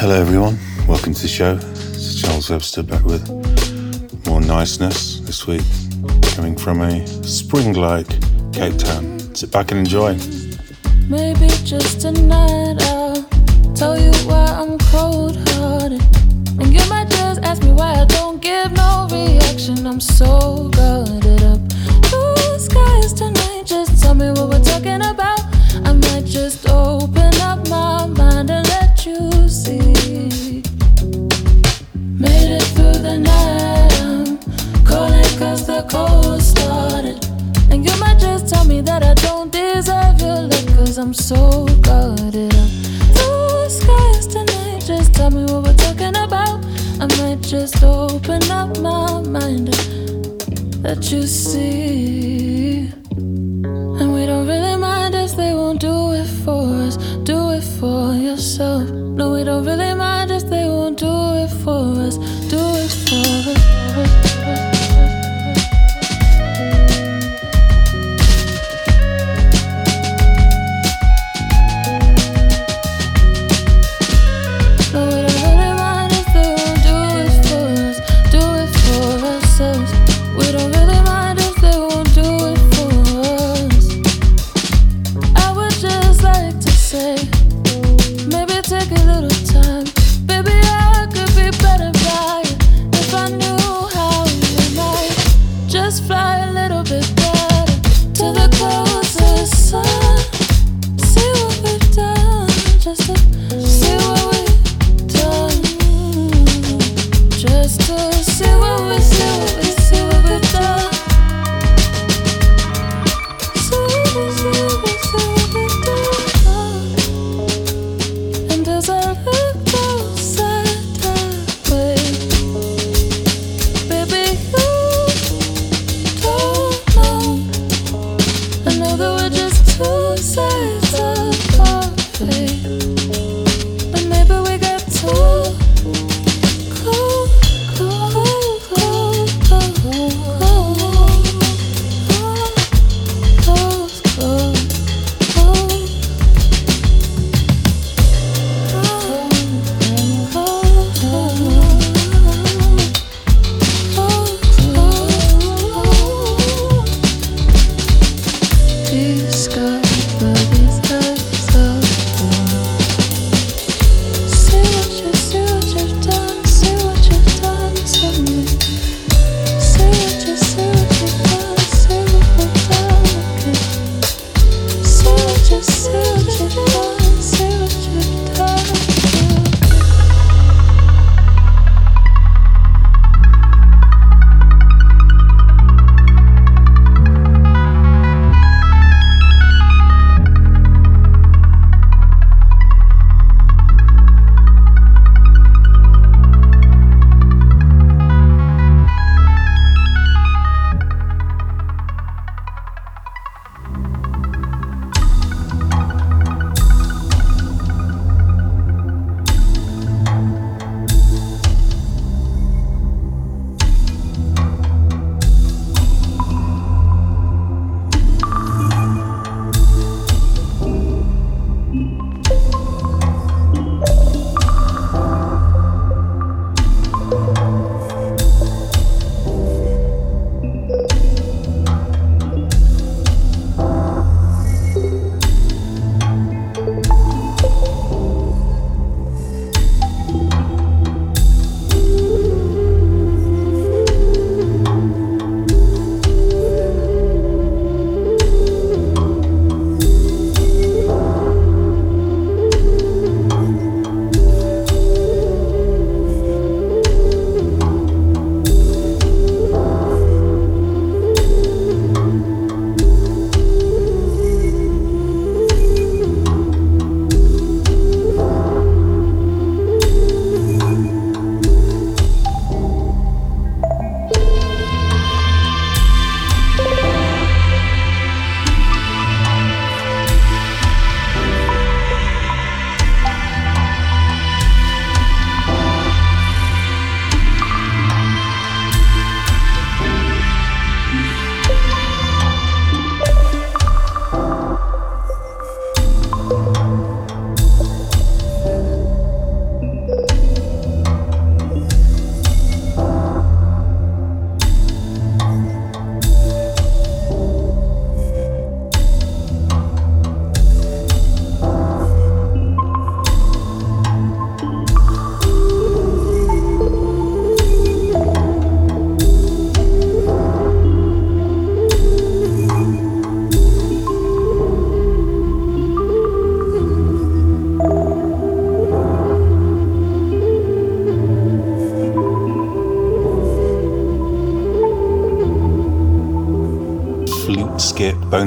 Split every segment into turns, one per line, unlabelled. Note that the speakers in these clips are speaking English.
Hello, everyone. Welcome to the show. It's Charles Webster back with more niceness this week, coming from a spring like Cape Town. Sit back and enjoy.
Maybe just tonight I'll tell you why I'm cold hearted. And you might just ask me why I don't give no reaction. I'm so guarded up. Blue skies tonight, just tell me what we're talking about. I might just the cold started. And you might just tell me that I don't deserve your love cause I'm so guarded up. Blue tonight, just tell me what we're talking about. I might just open up my mind let you see. And we don't really mind if they won't do it for us. Do it for yourself. No, we don't really mind if they won't do it for us.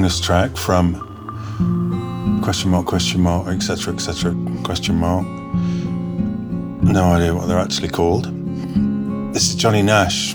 Bonus track from question mark, question mark, etc., etc., question mark. No idea what they're actually called. This is Johnny Nash.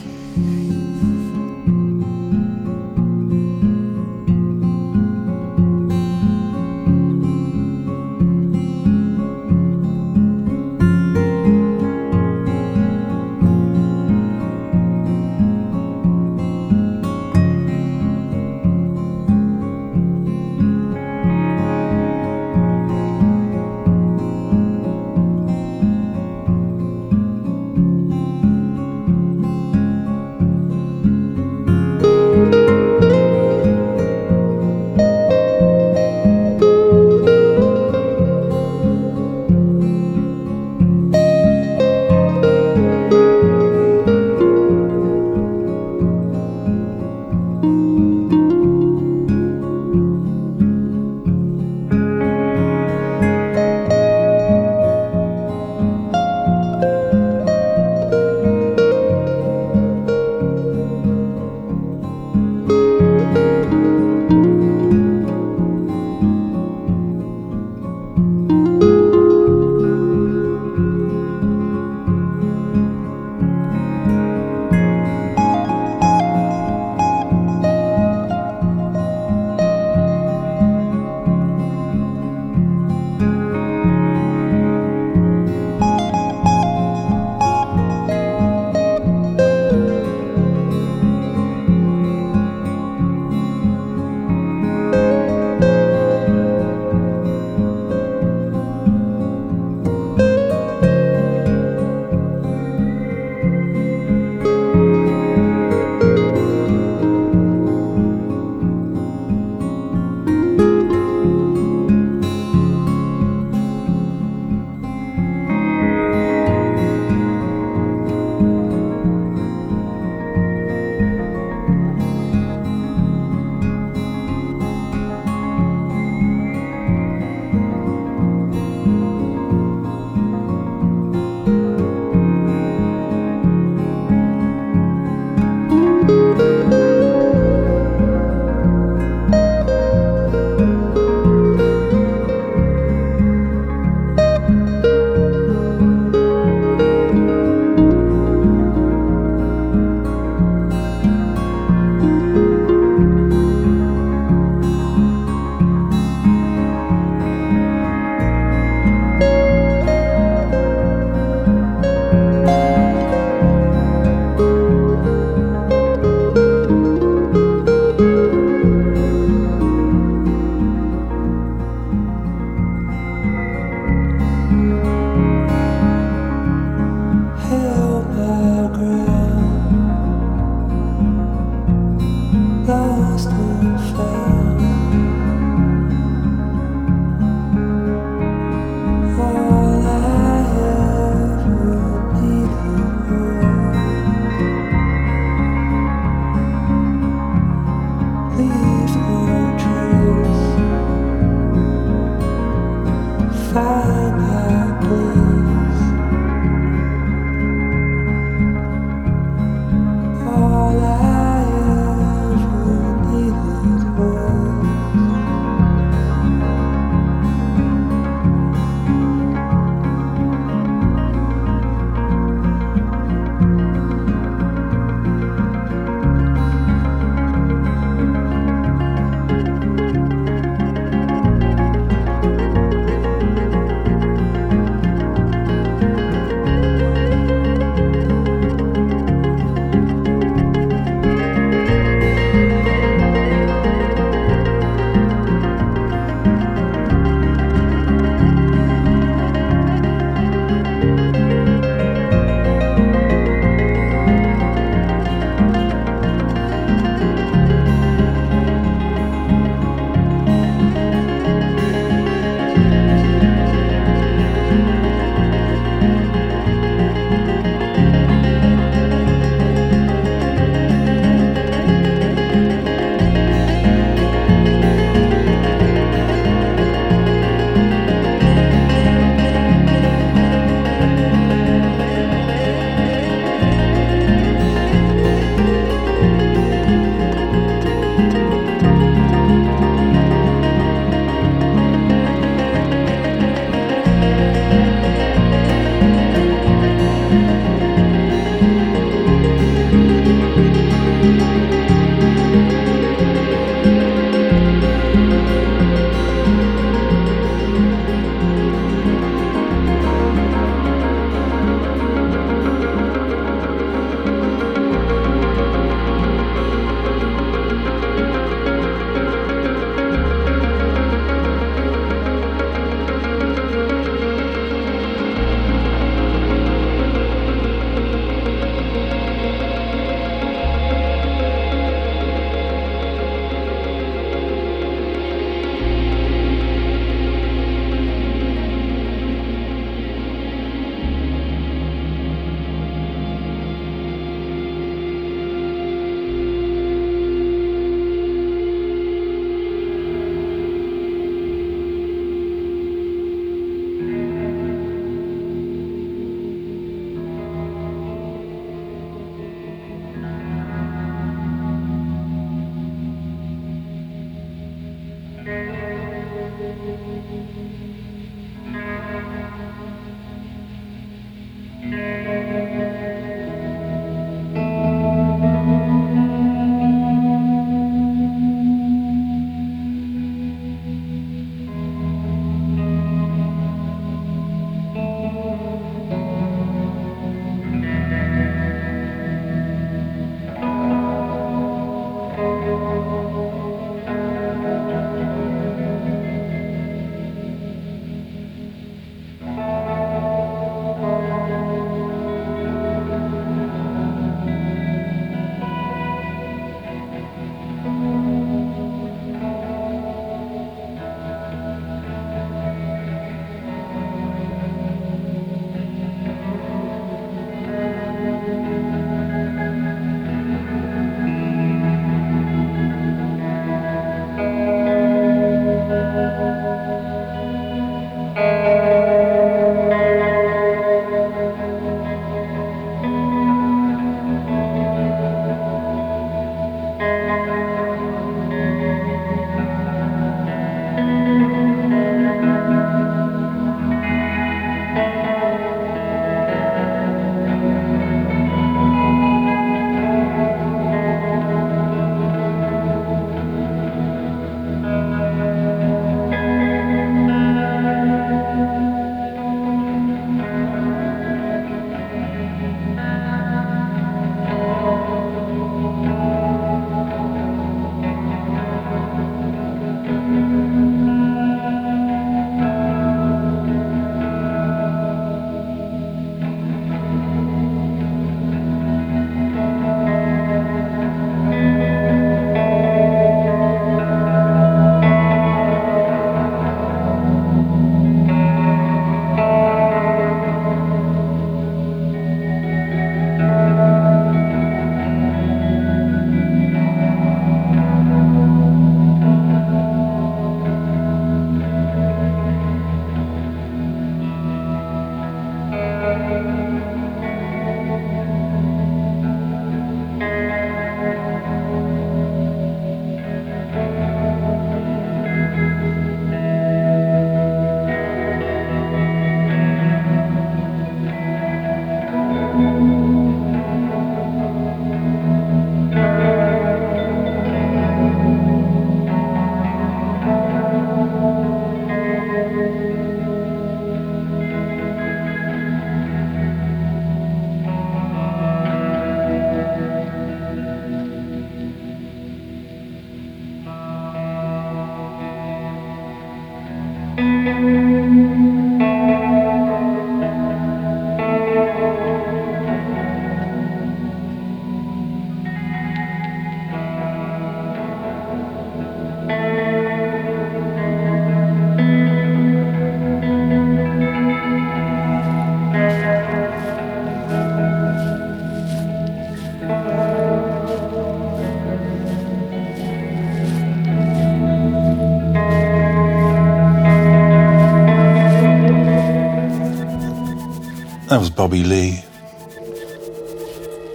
Bobby Lee.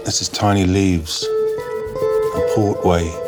This is Tiny Leaves and Portway.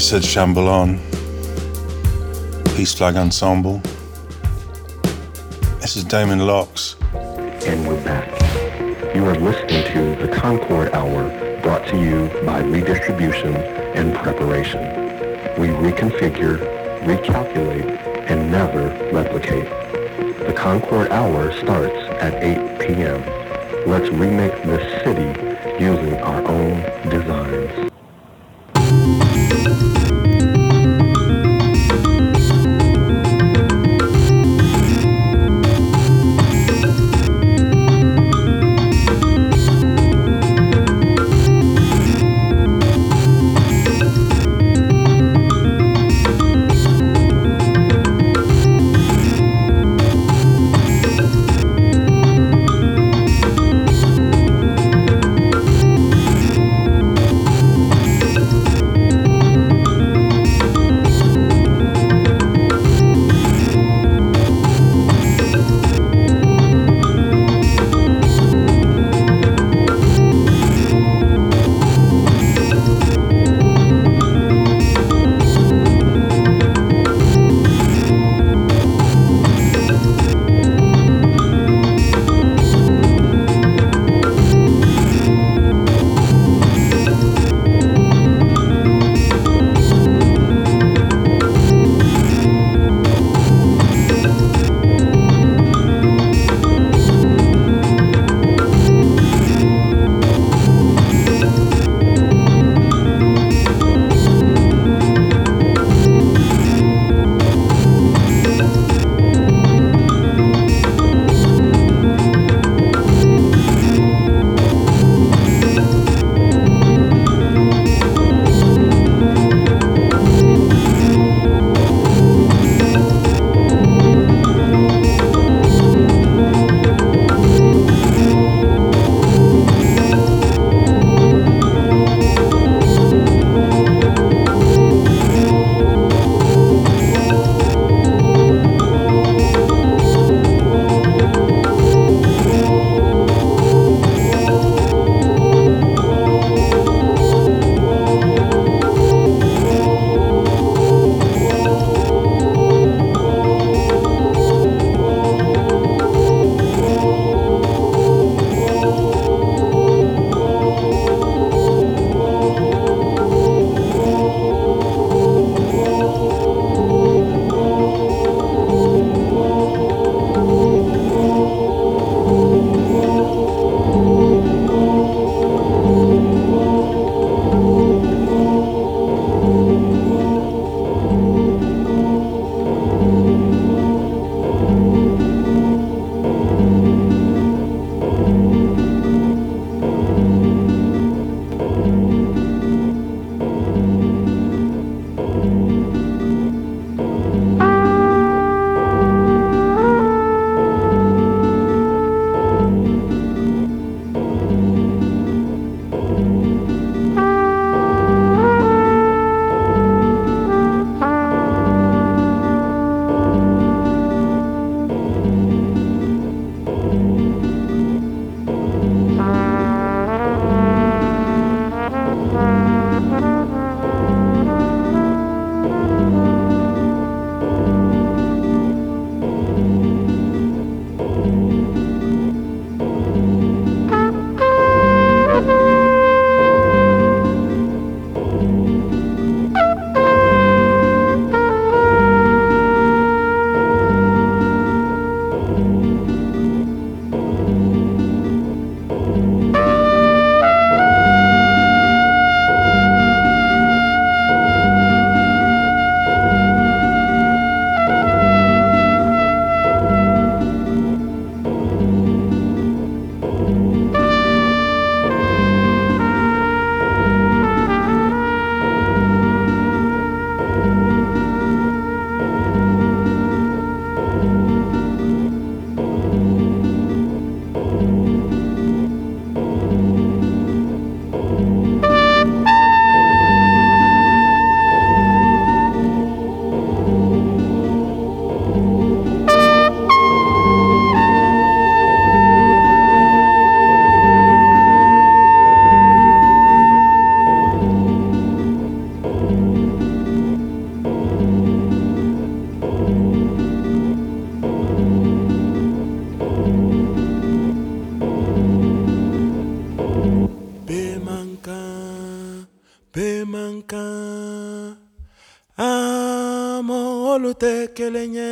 Said Chambellan, Peace Flag Ensemble. This is Damon Locks.
And we're back. You are listening to the Concord Hour brought to you by Redistribution and Preparation. We reconfigure, recalculate, and never replicate. The Concord Hour starts at 8 p.m. Let's remake this city using our own
olutekelenye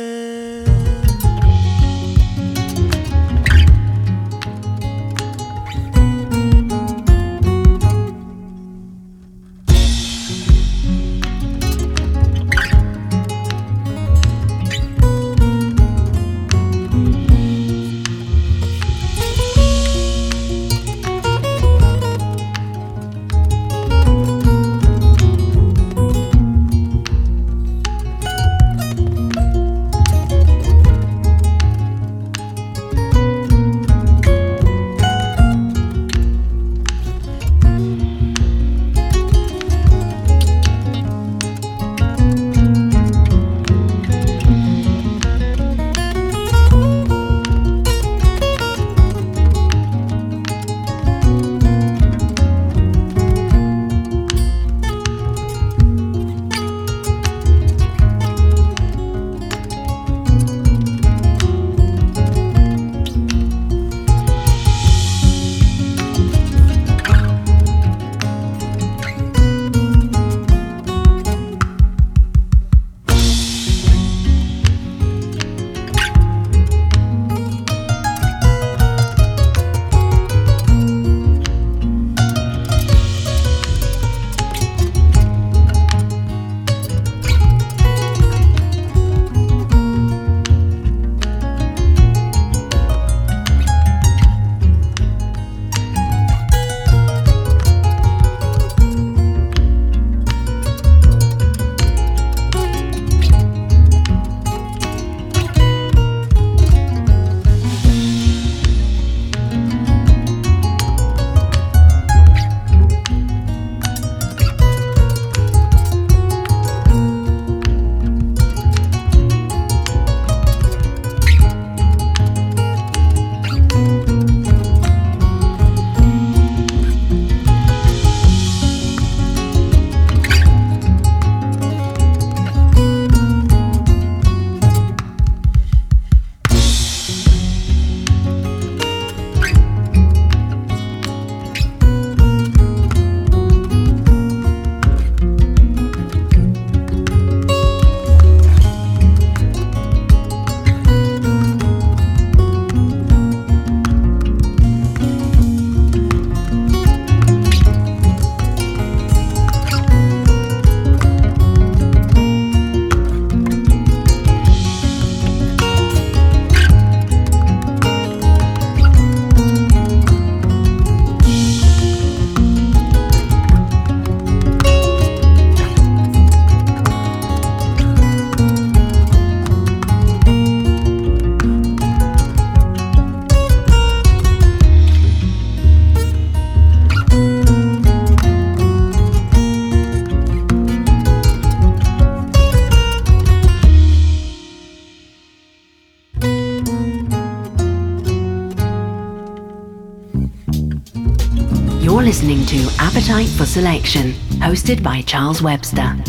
Appetite for Selection, hosted by Charles Webster.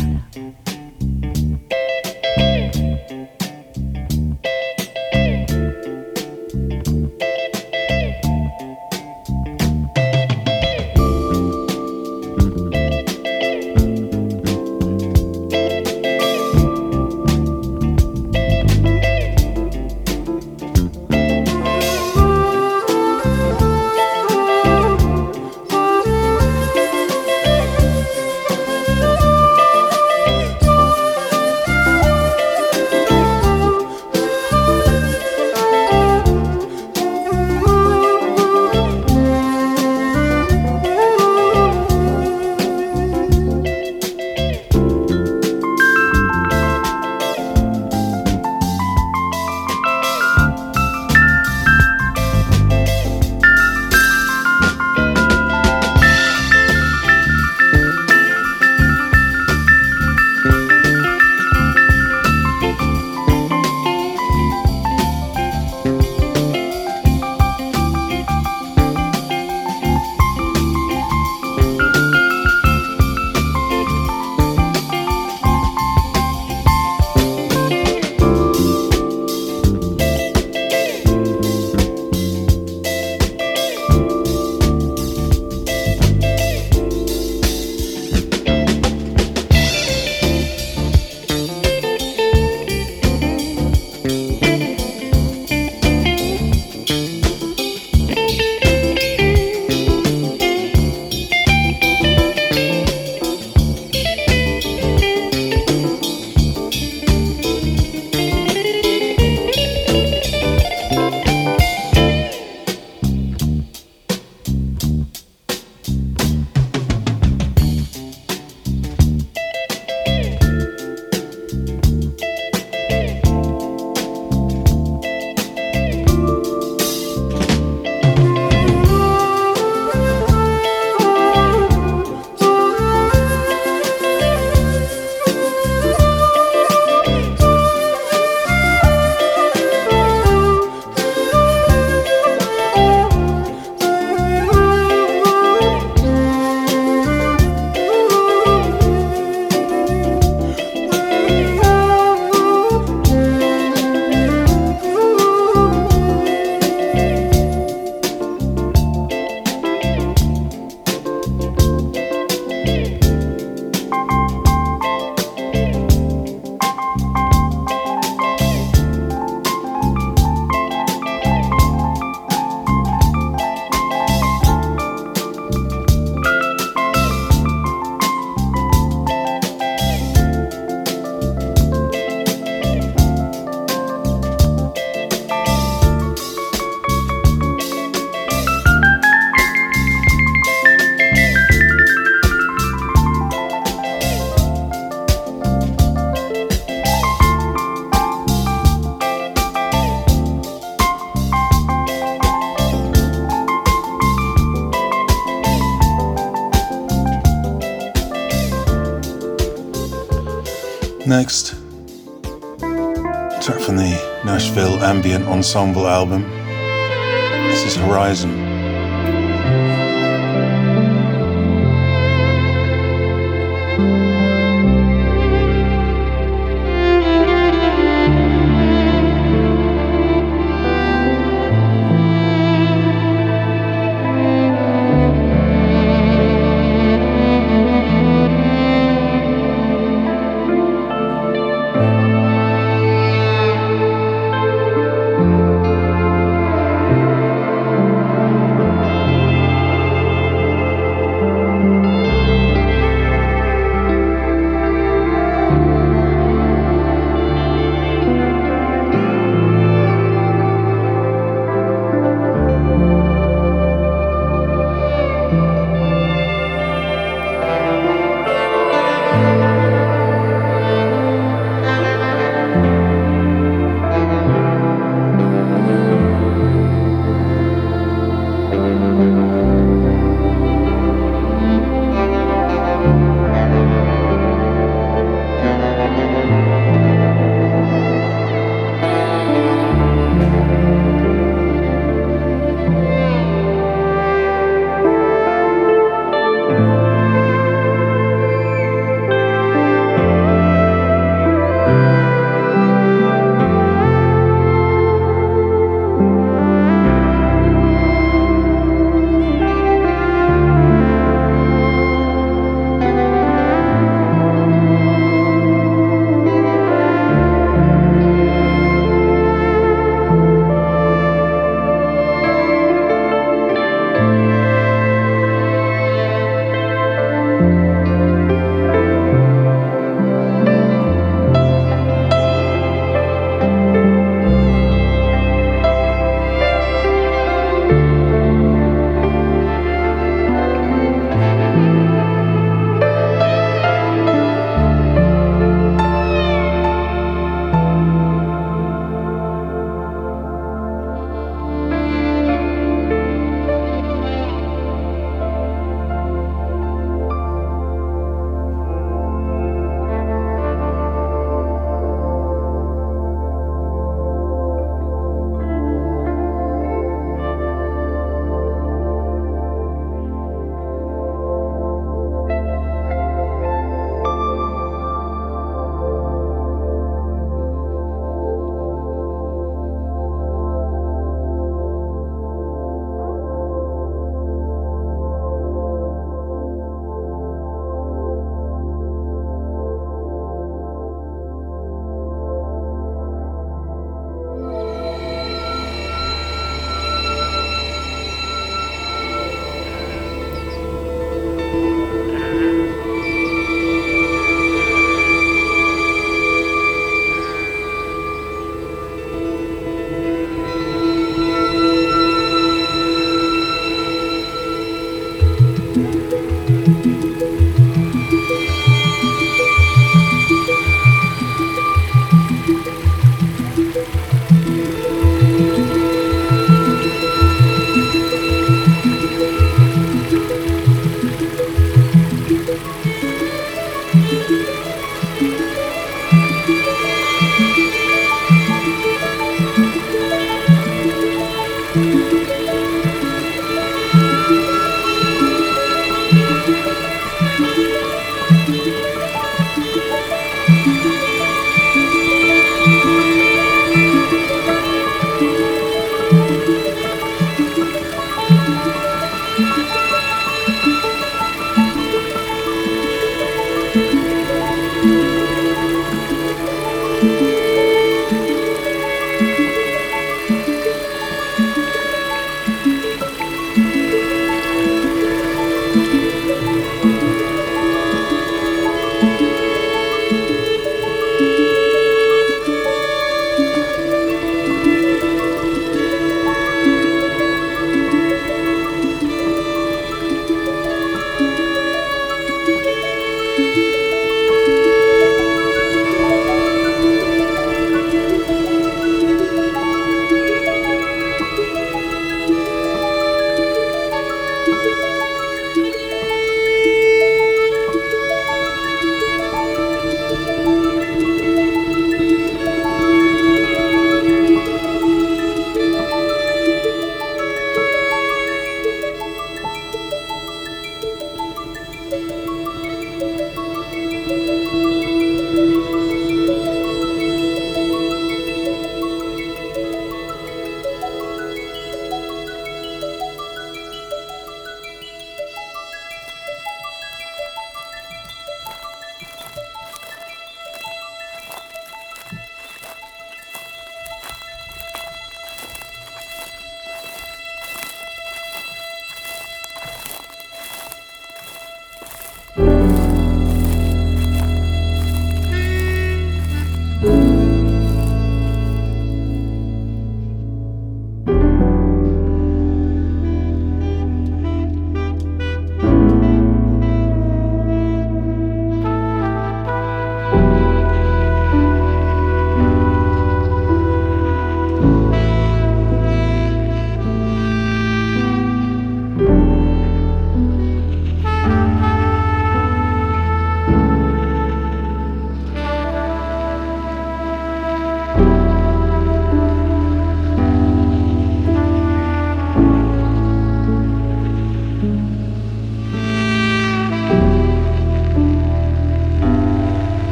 Next, track from the Nashville Ambient Ensemble album. This is Horizon.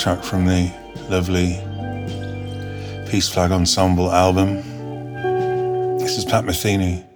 Track from the lovely Peace Flag Ensemble album. This is Pat Metheny.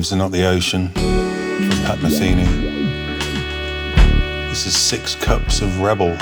Waves and Not the Ocean from Pat Metheny. This is Six Cups of Rebel.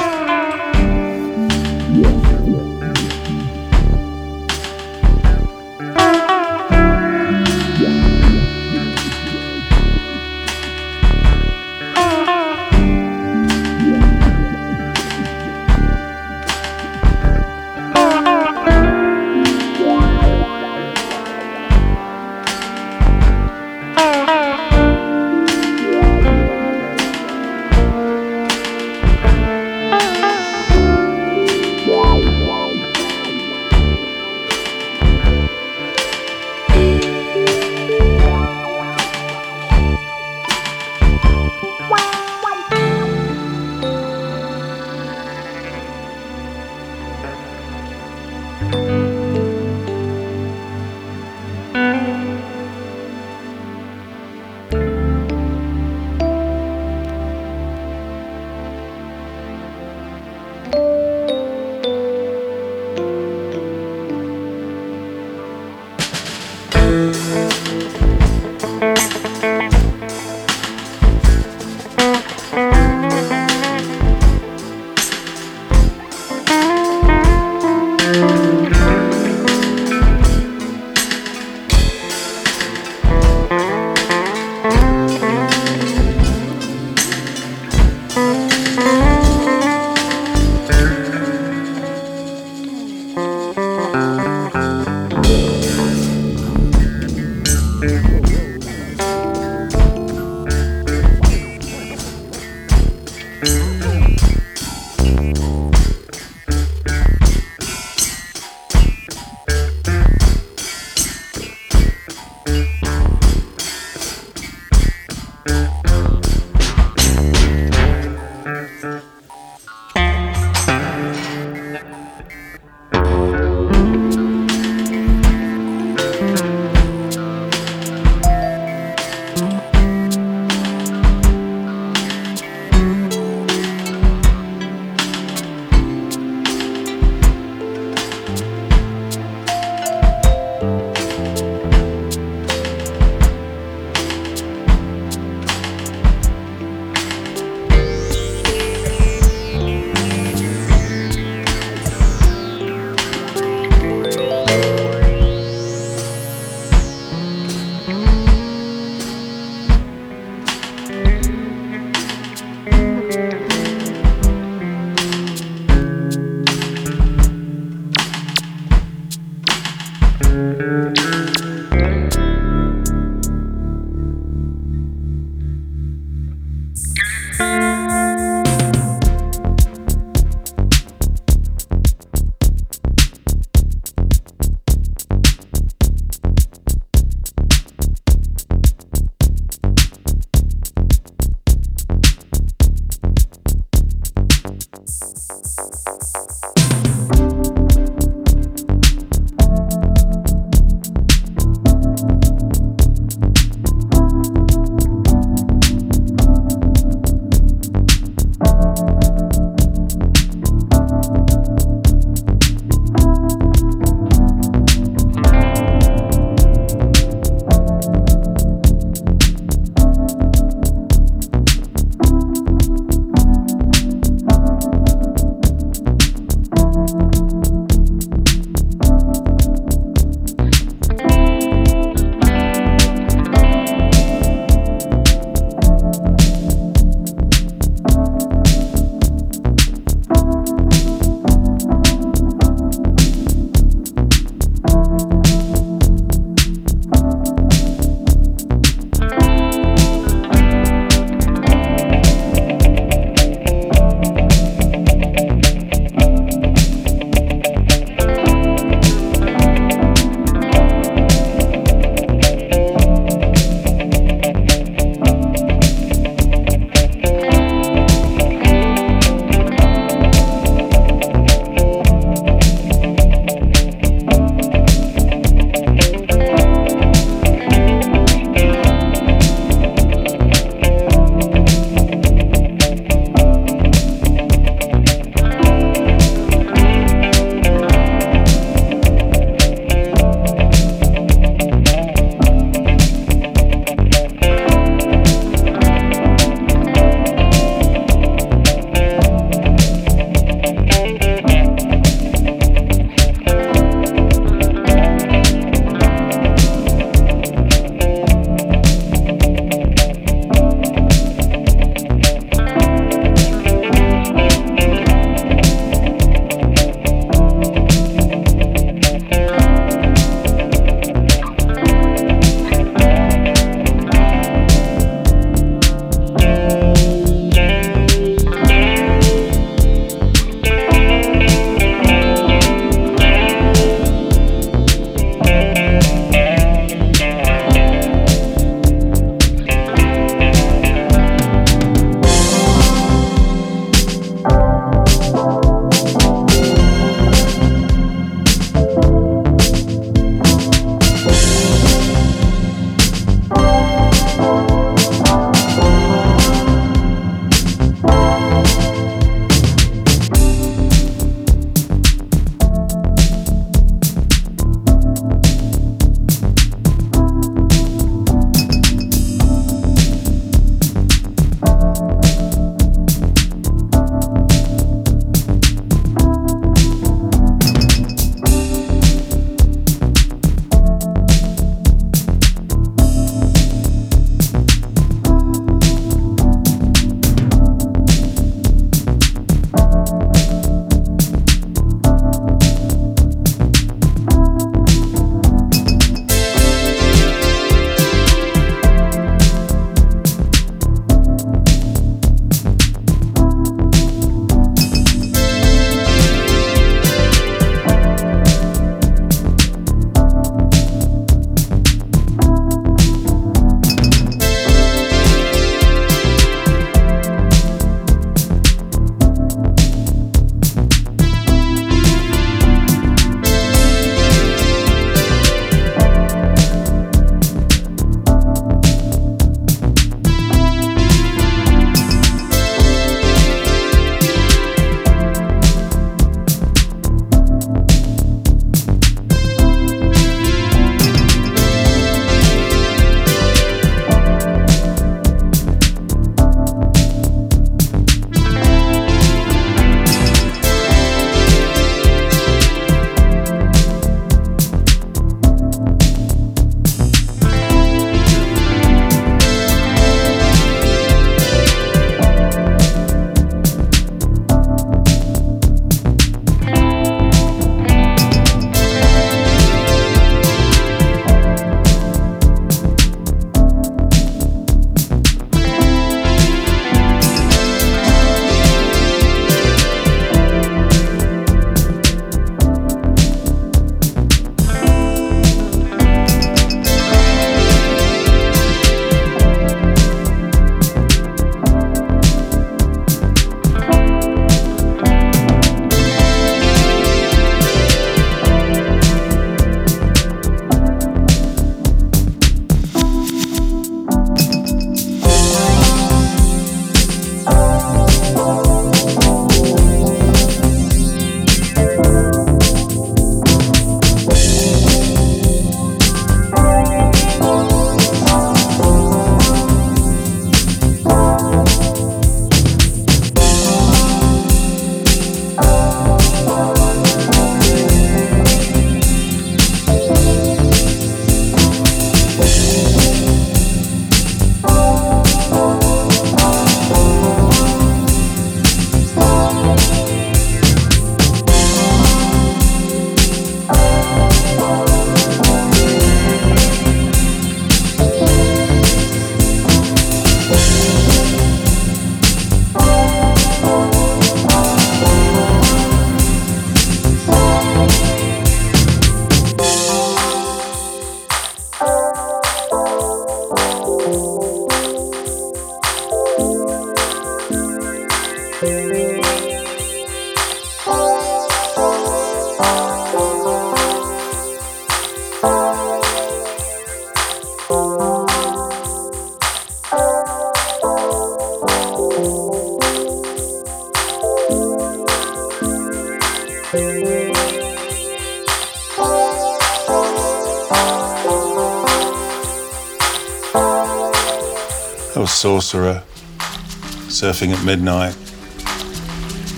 At Midnight.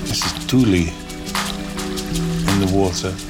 This is Dooley in the water.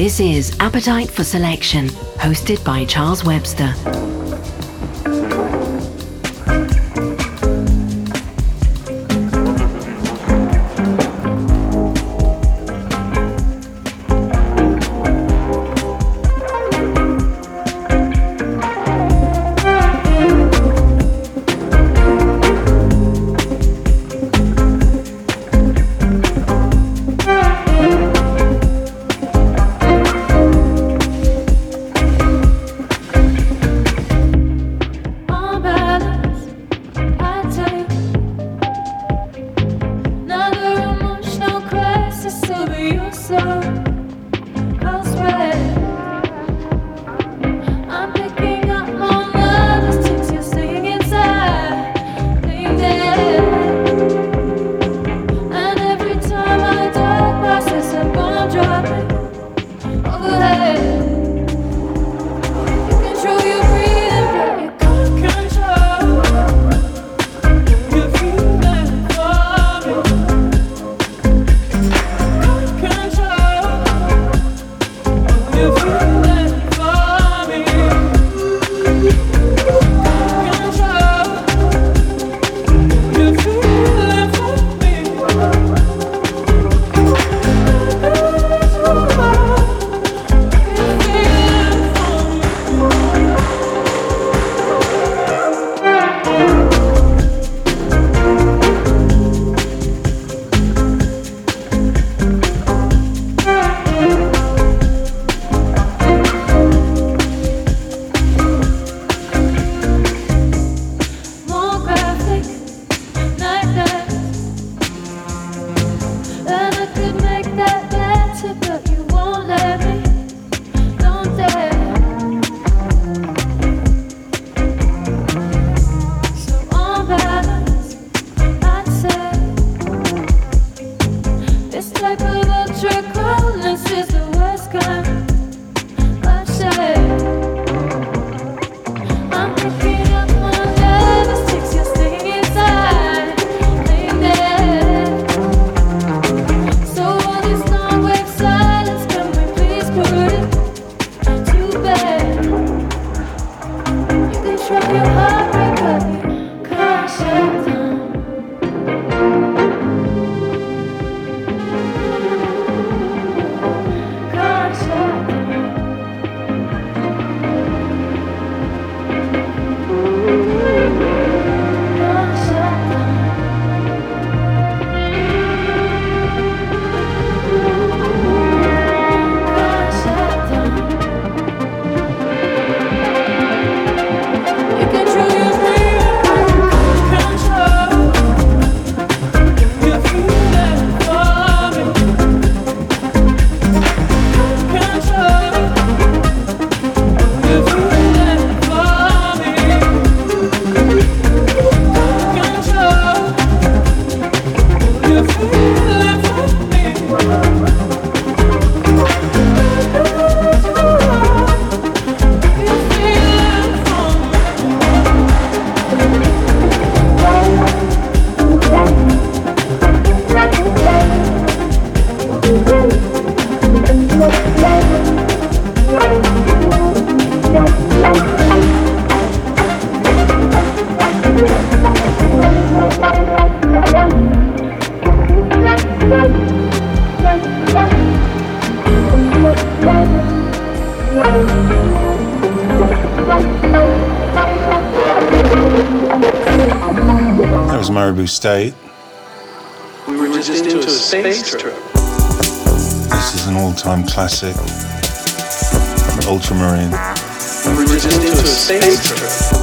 This is Appetite for Selection, hosted by Charles Webster.
State.
We were just into a space trip.
This is an all-time classic. Ultramarine.
We were just into a space trip.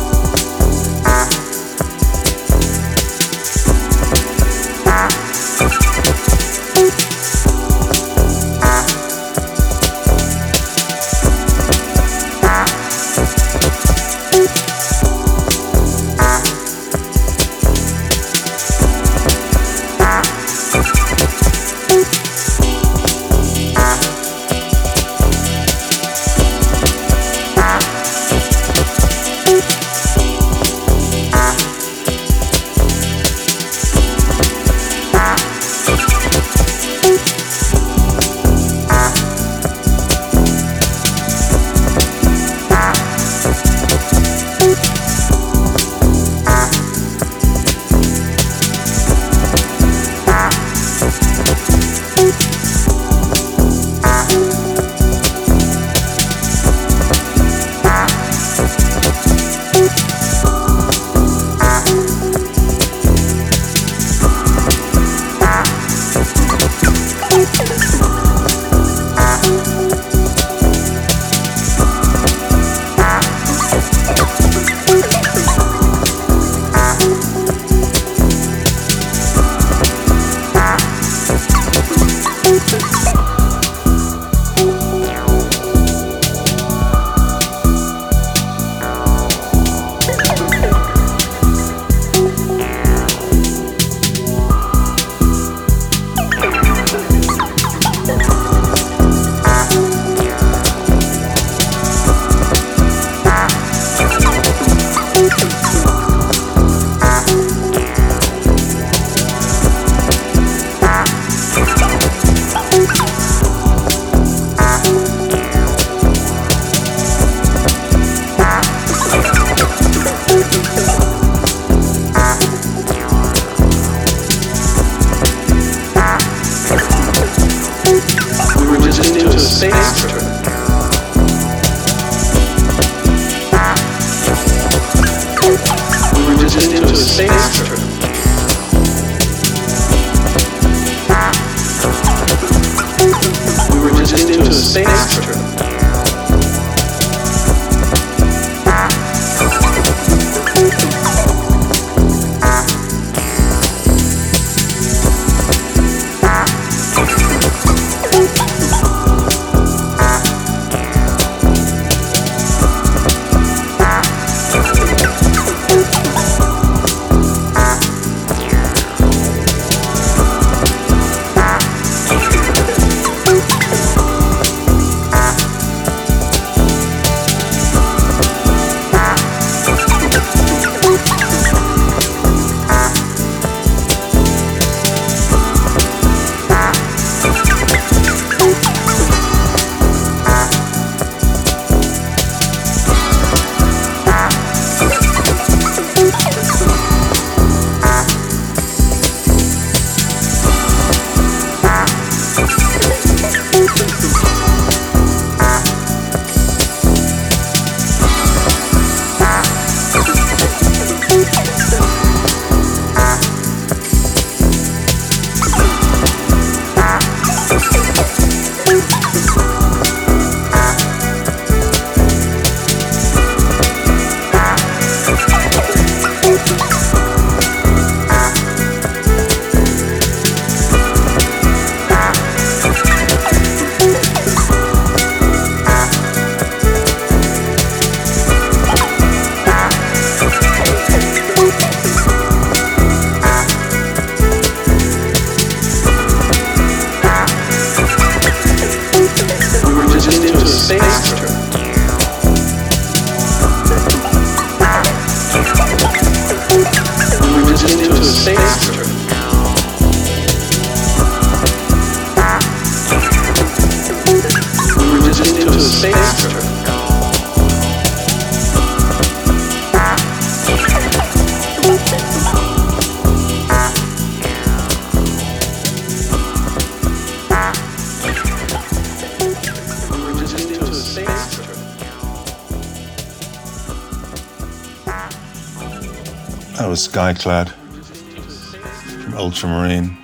Ironclad from Ultramarine,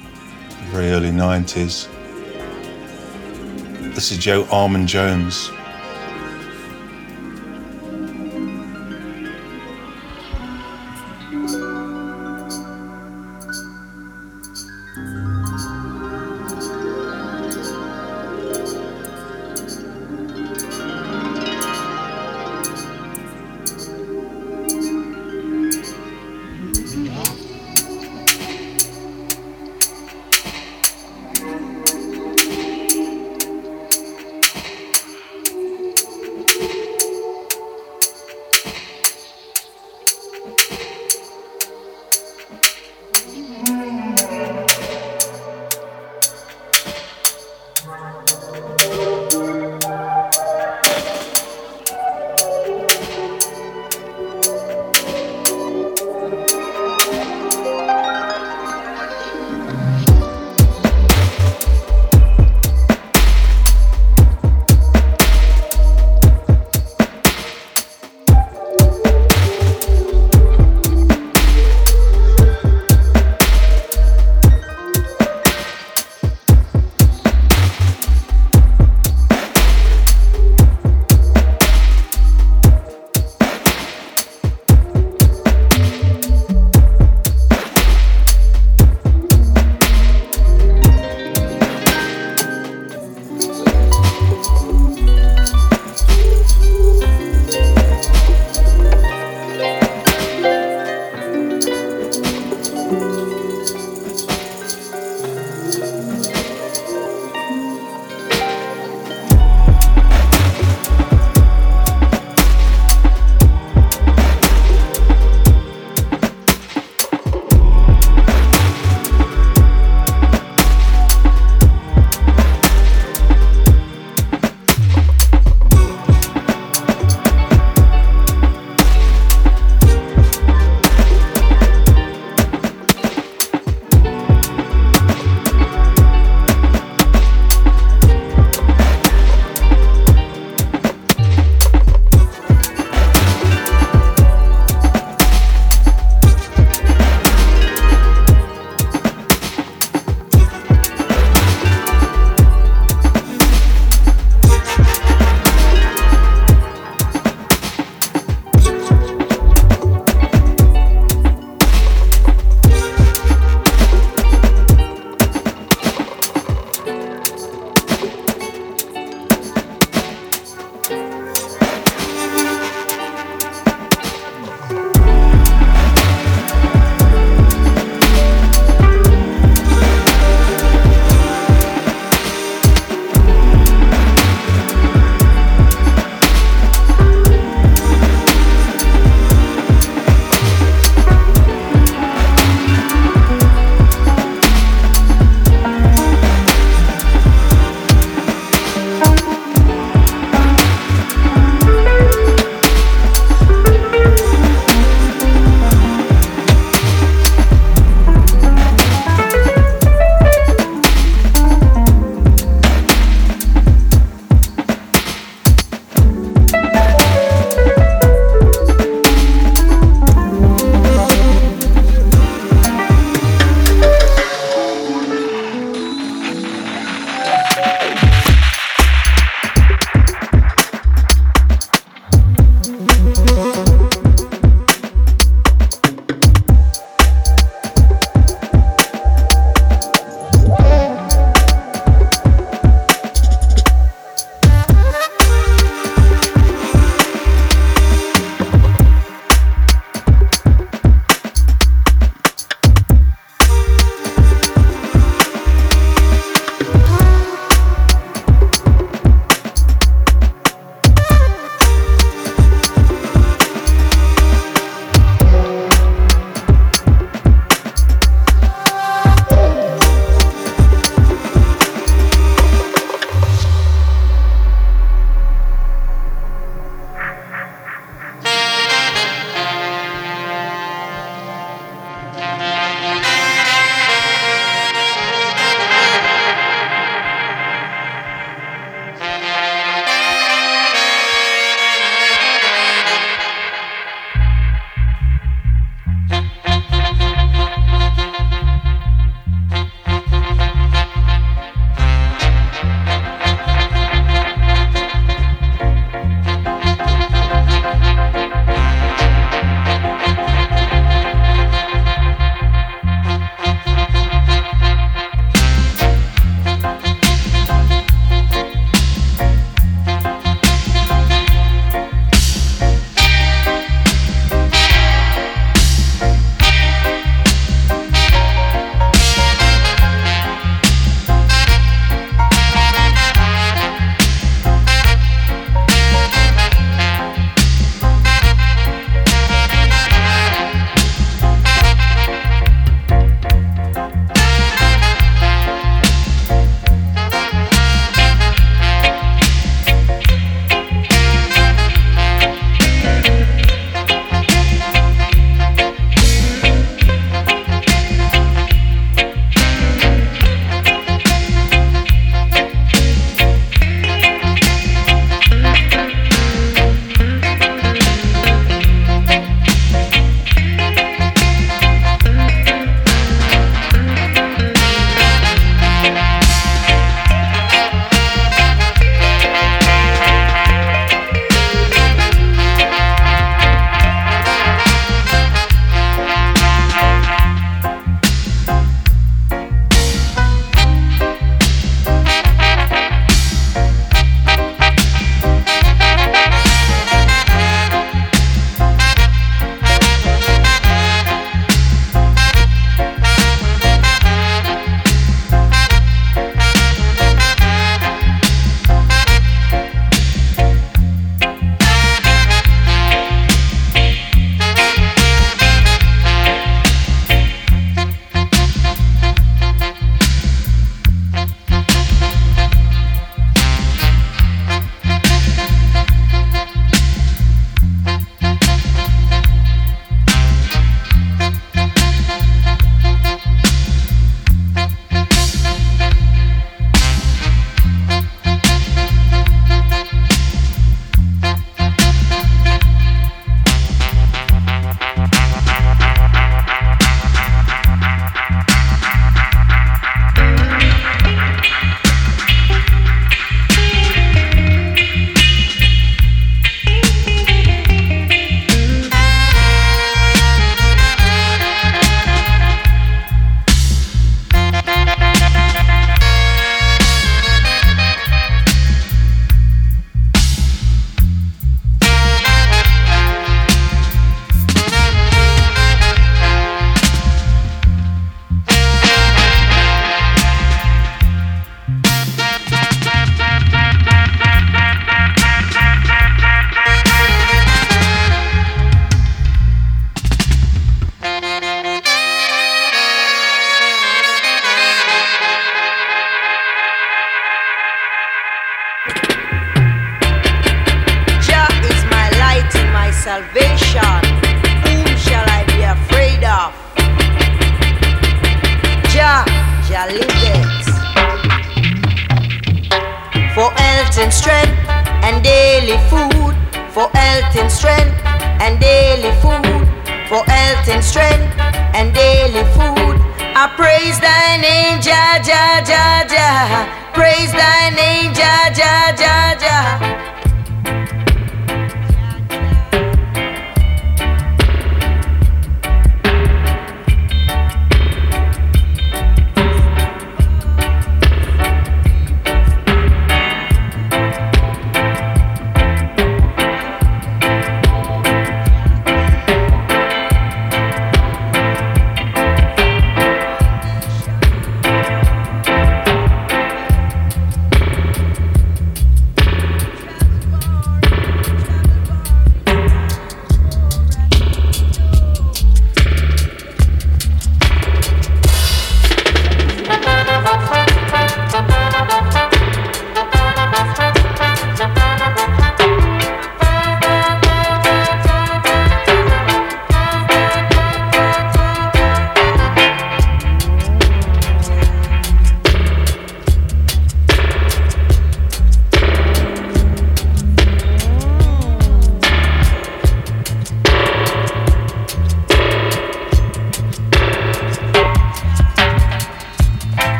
very early 90s. This is Joe Armon-Jones.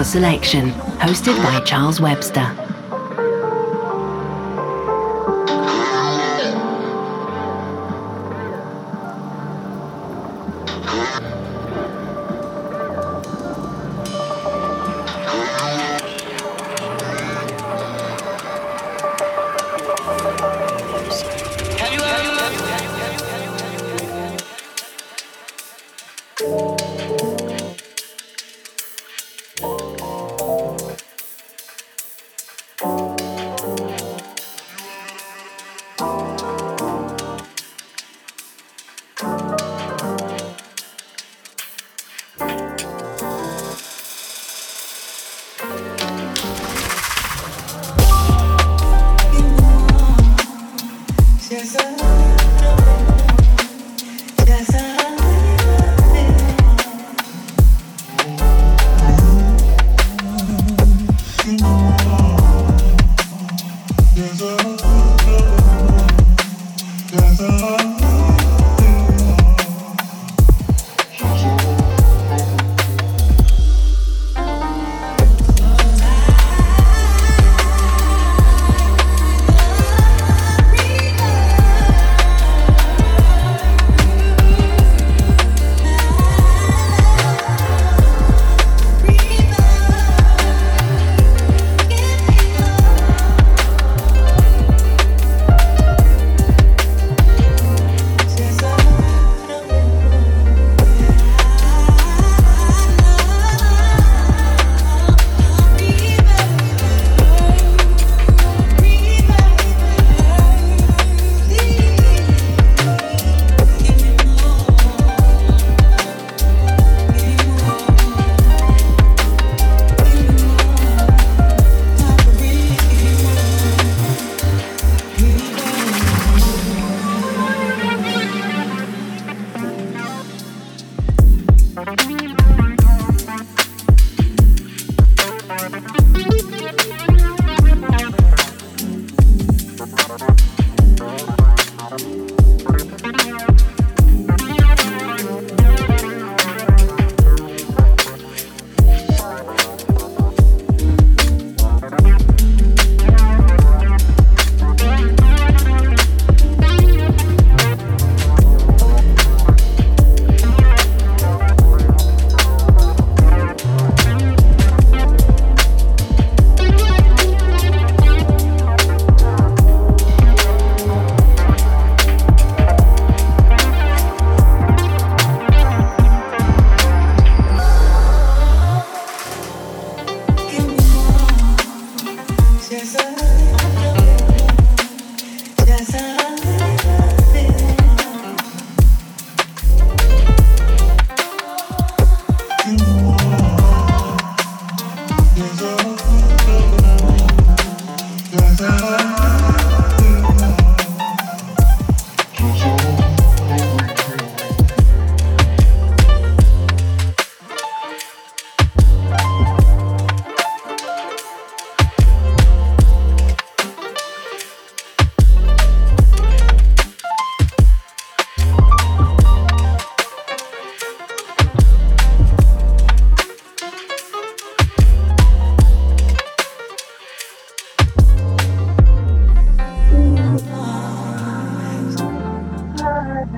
For
Selection, hosted by Charles Webster.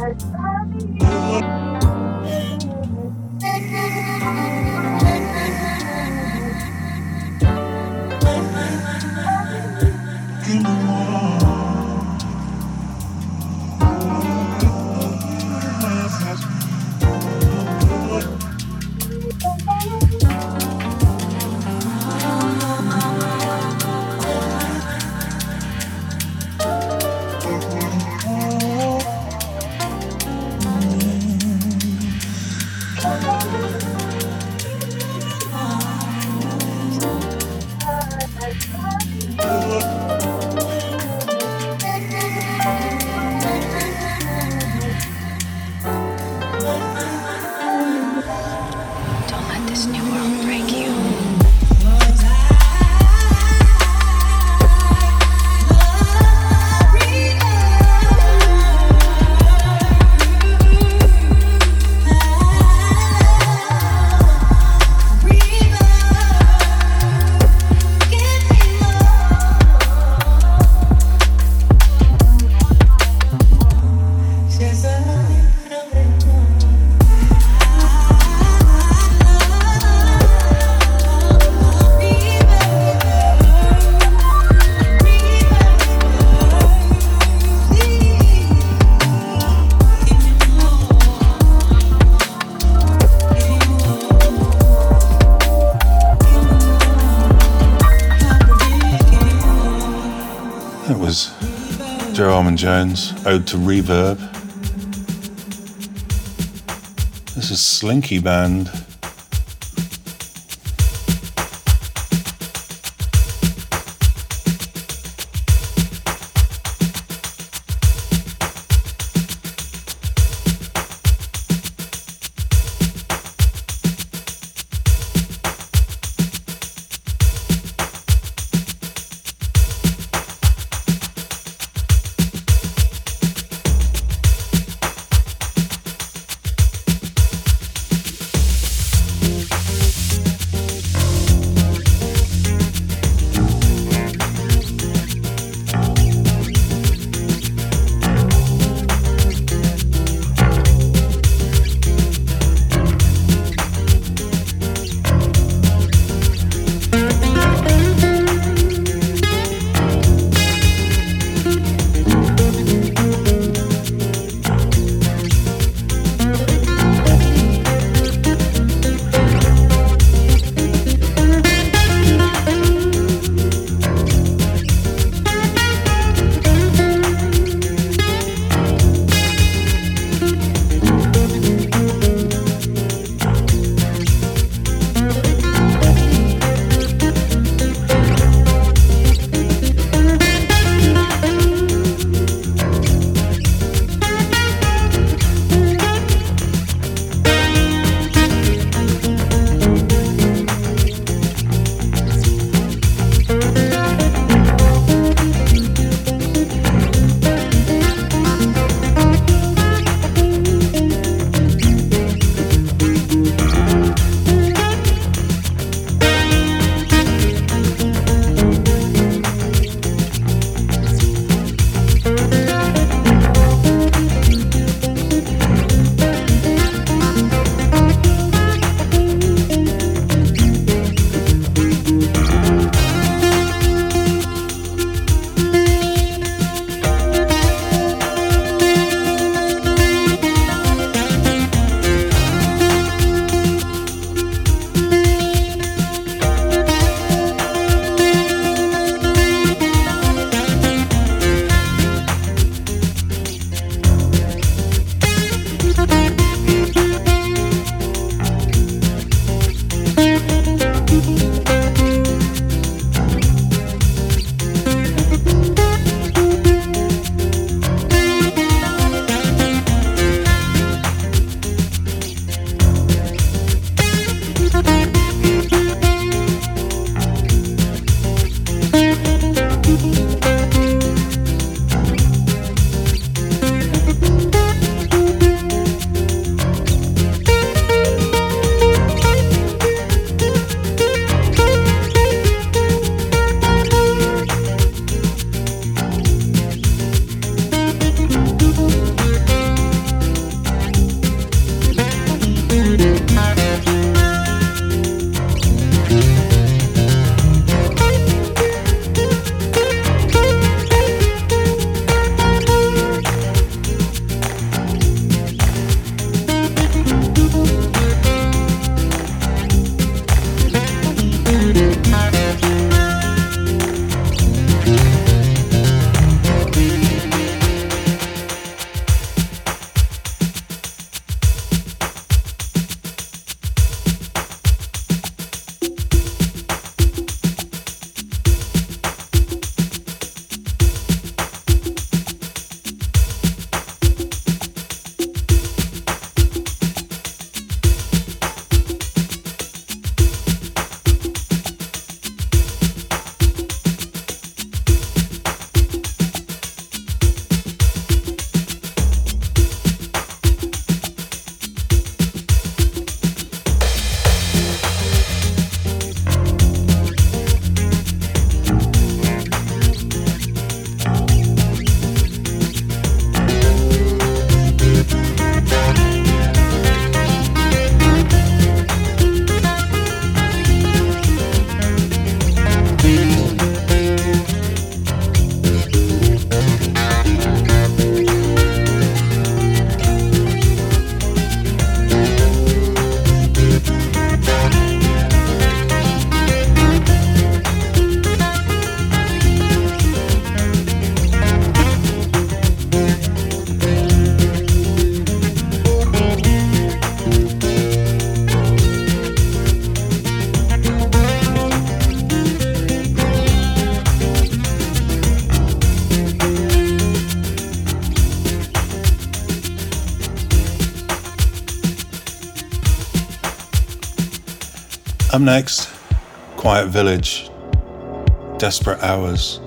has come here.
Jones, Ode to Reverb. This is Slinky Band. Next, Quiet Village, Desperate Hours.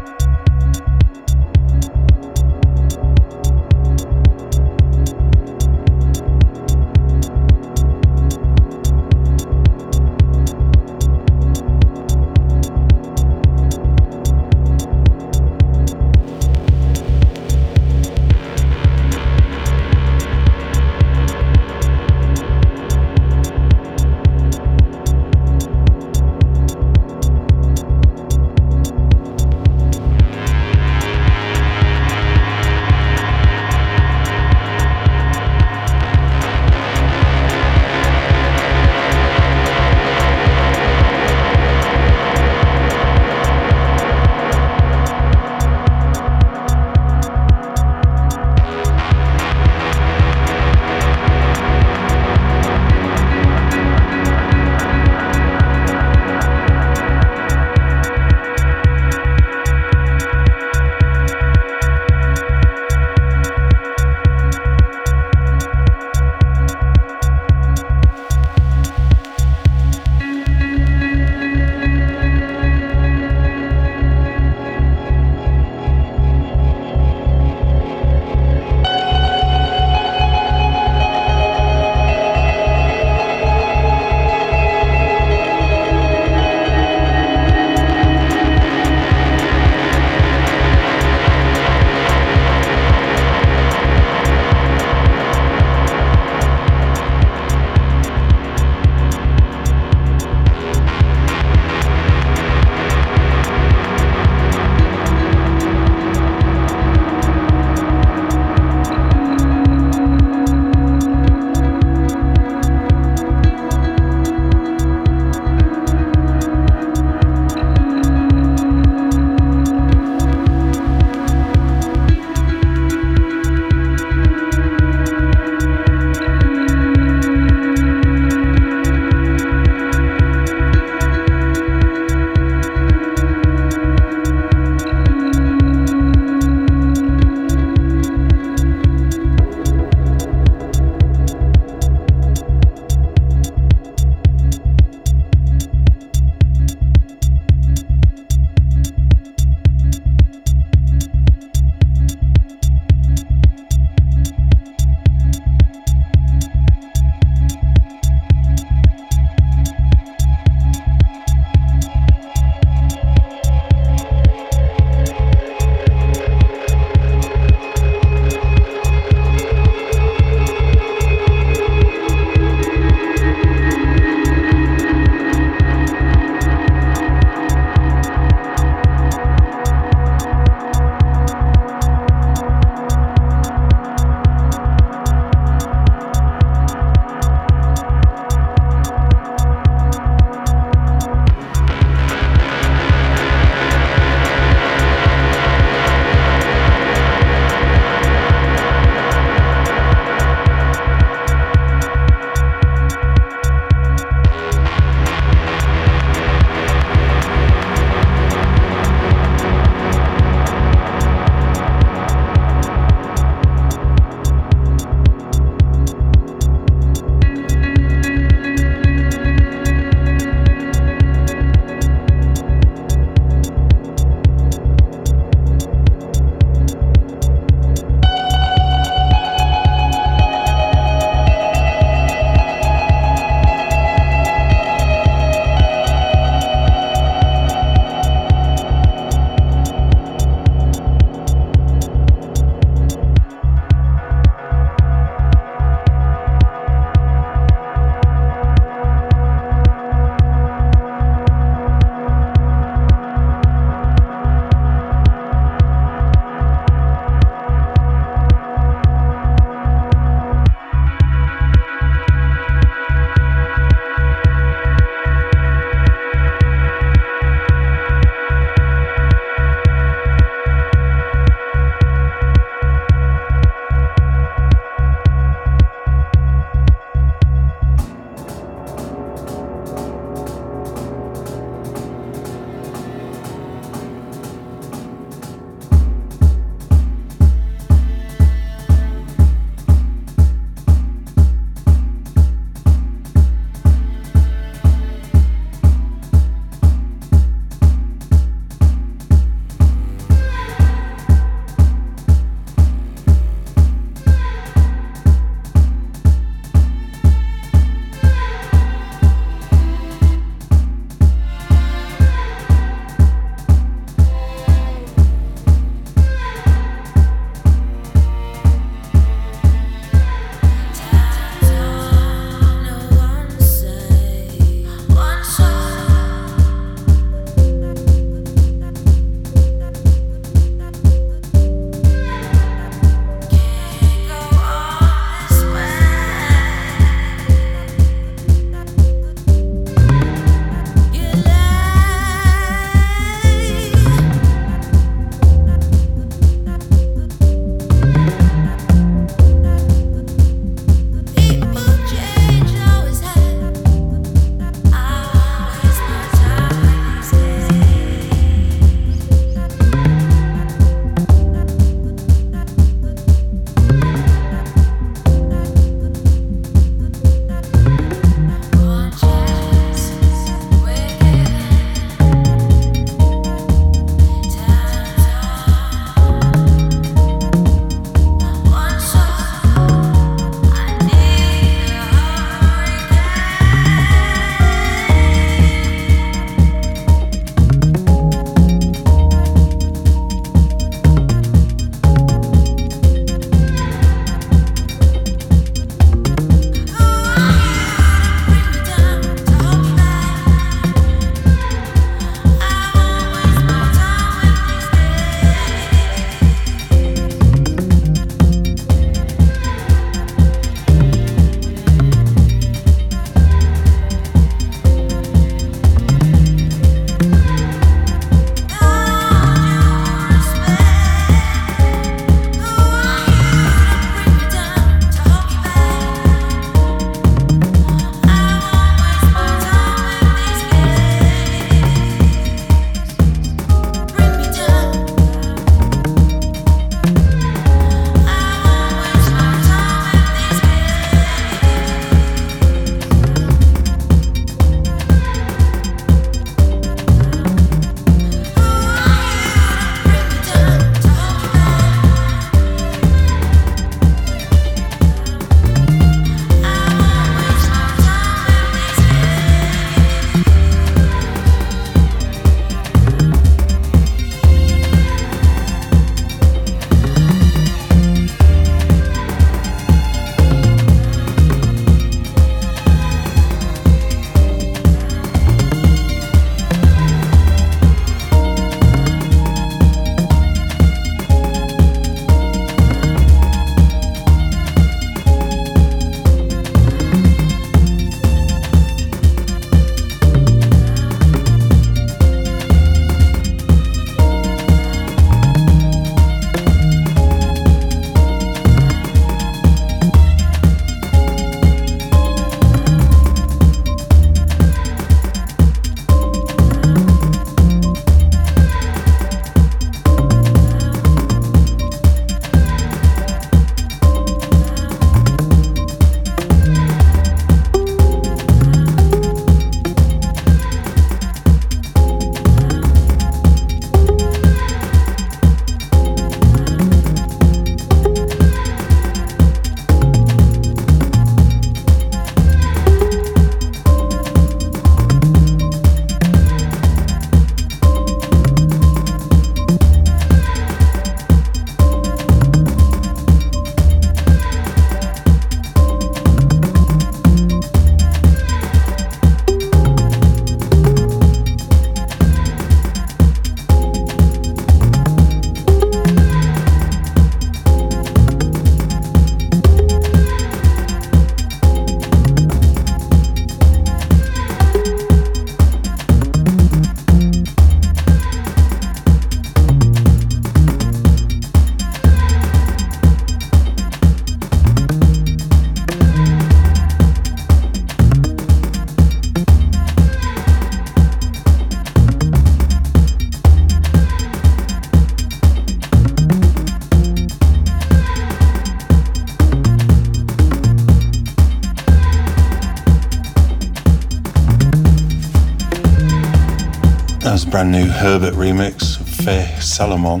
Herbert remix of Fair Salomon.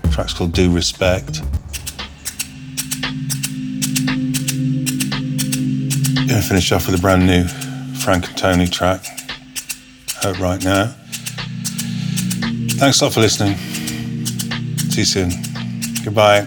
The track's called Do Respect. Gonna finish off with a brand new Frank and Tony track out right now. Thanks a lot for listening. See you soon. Goodbye.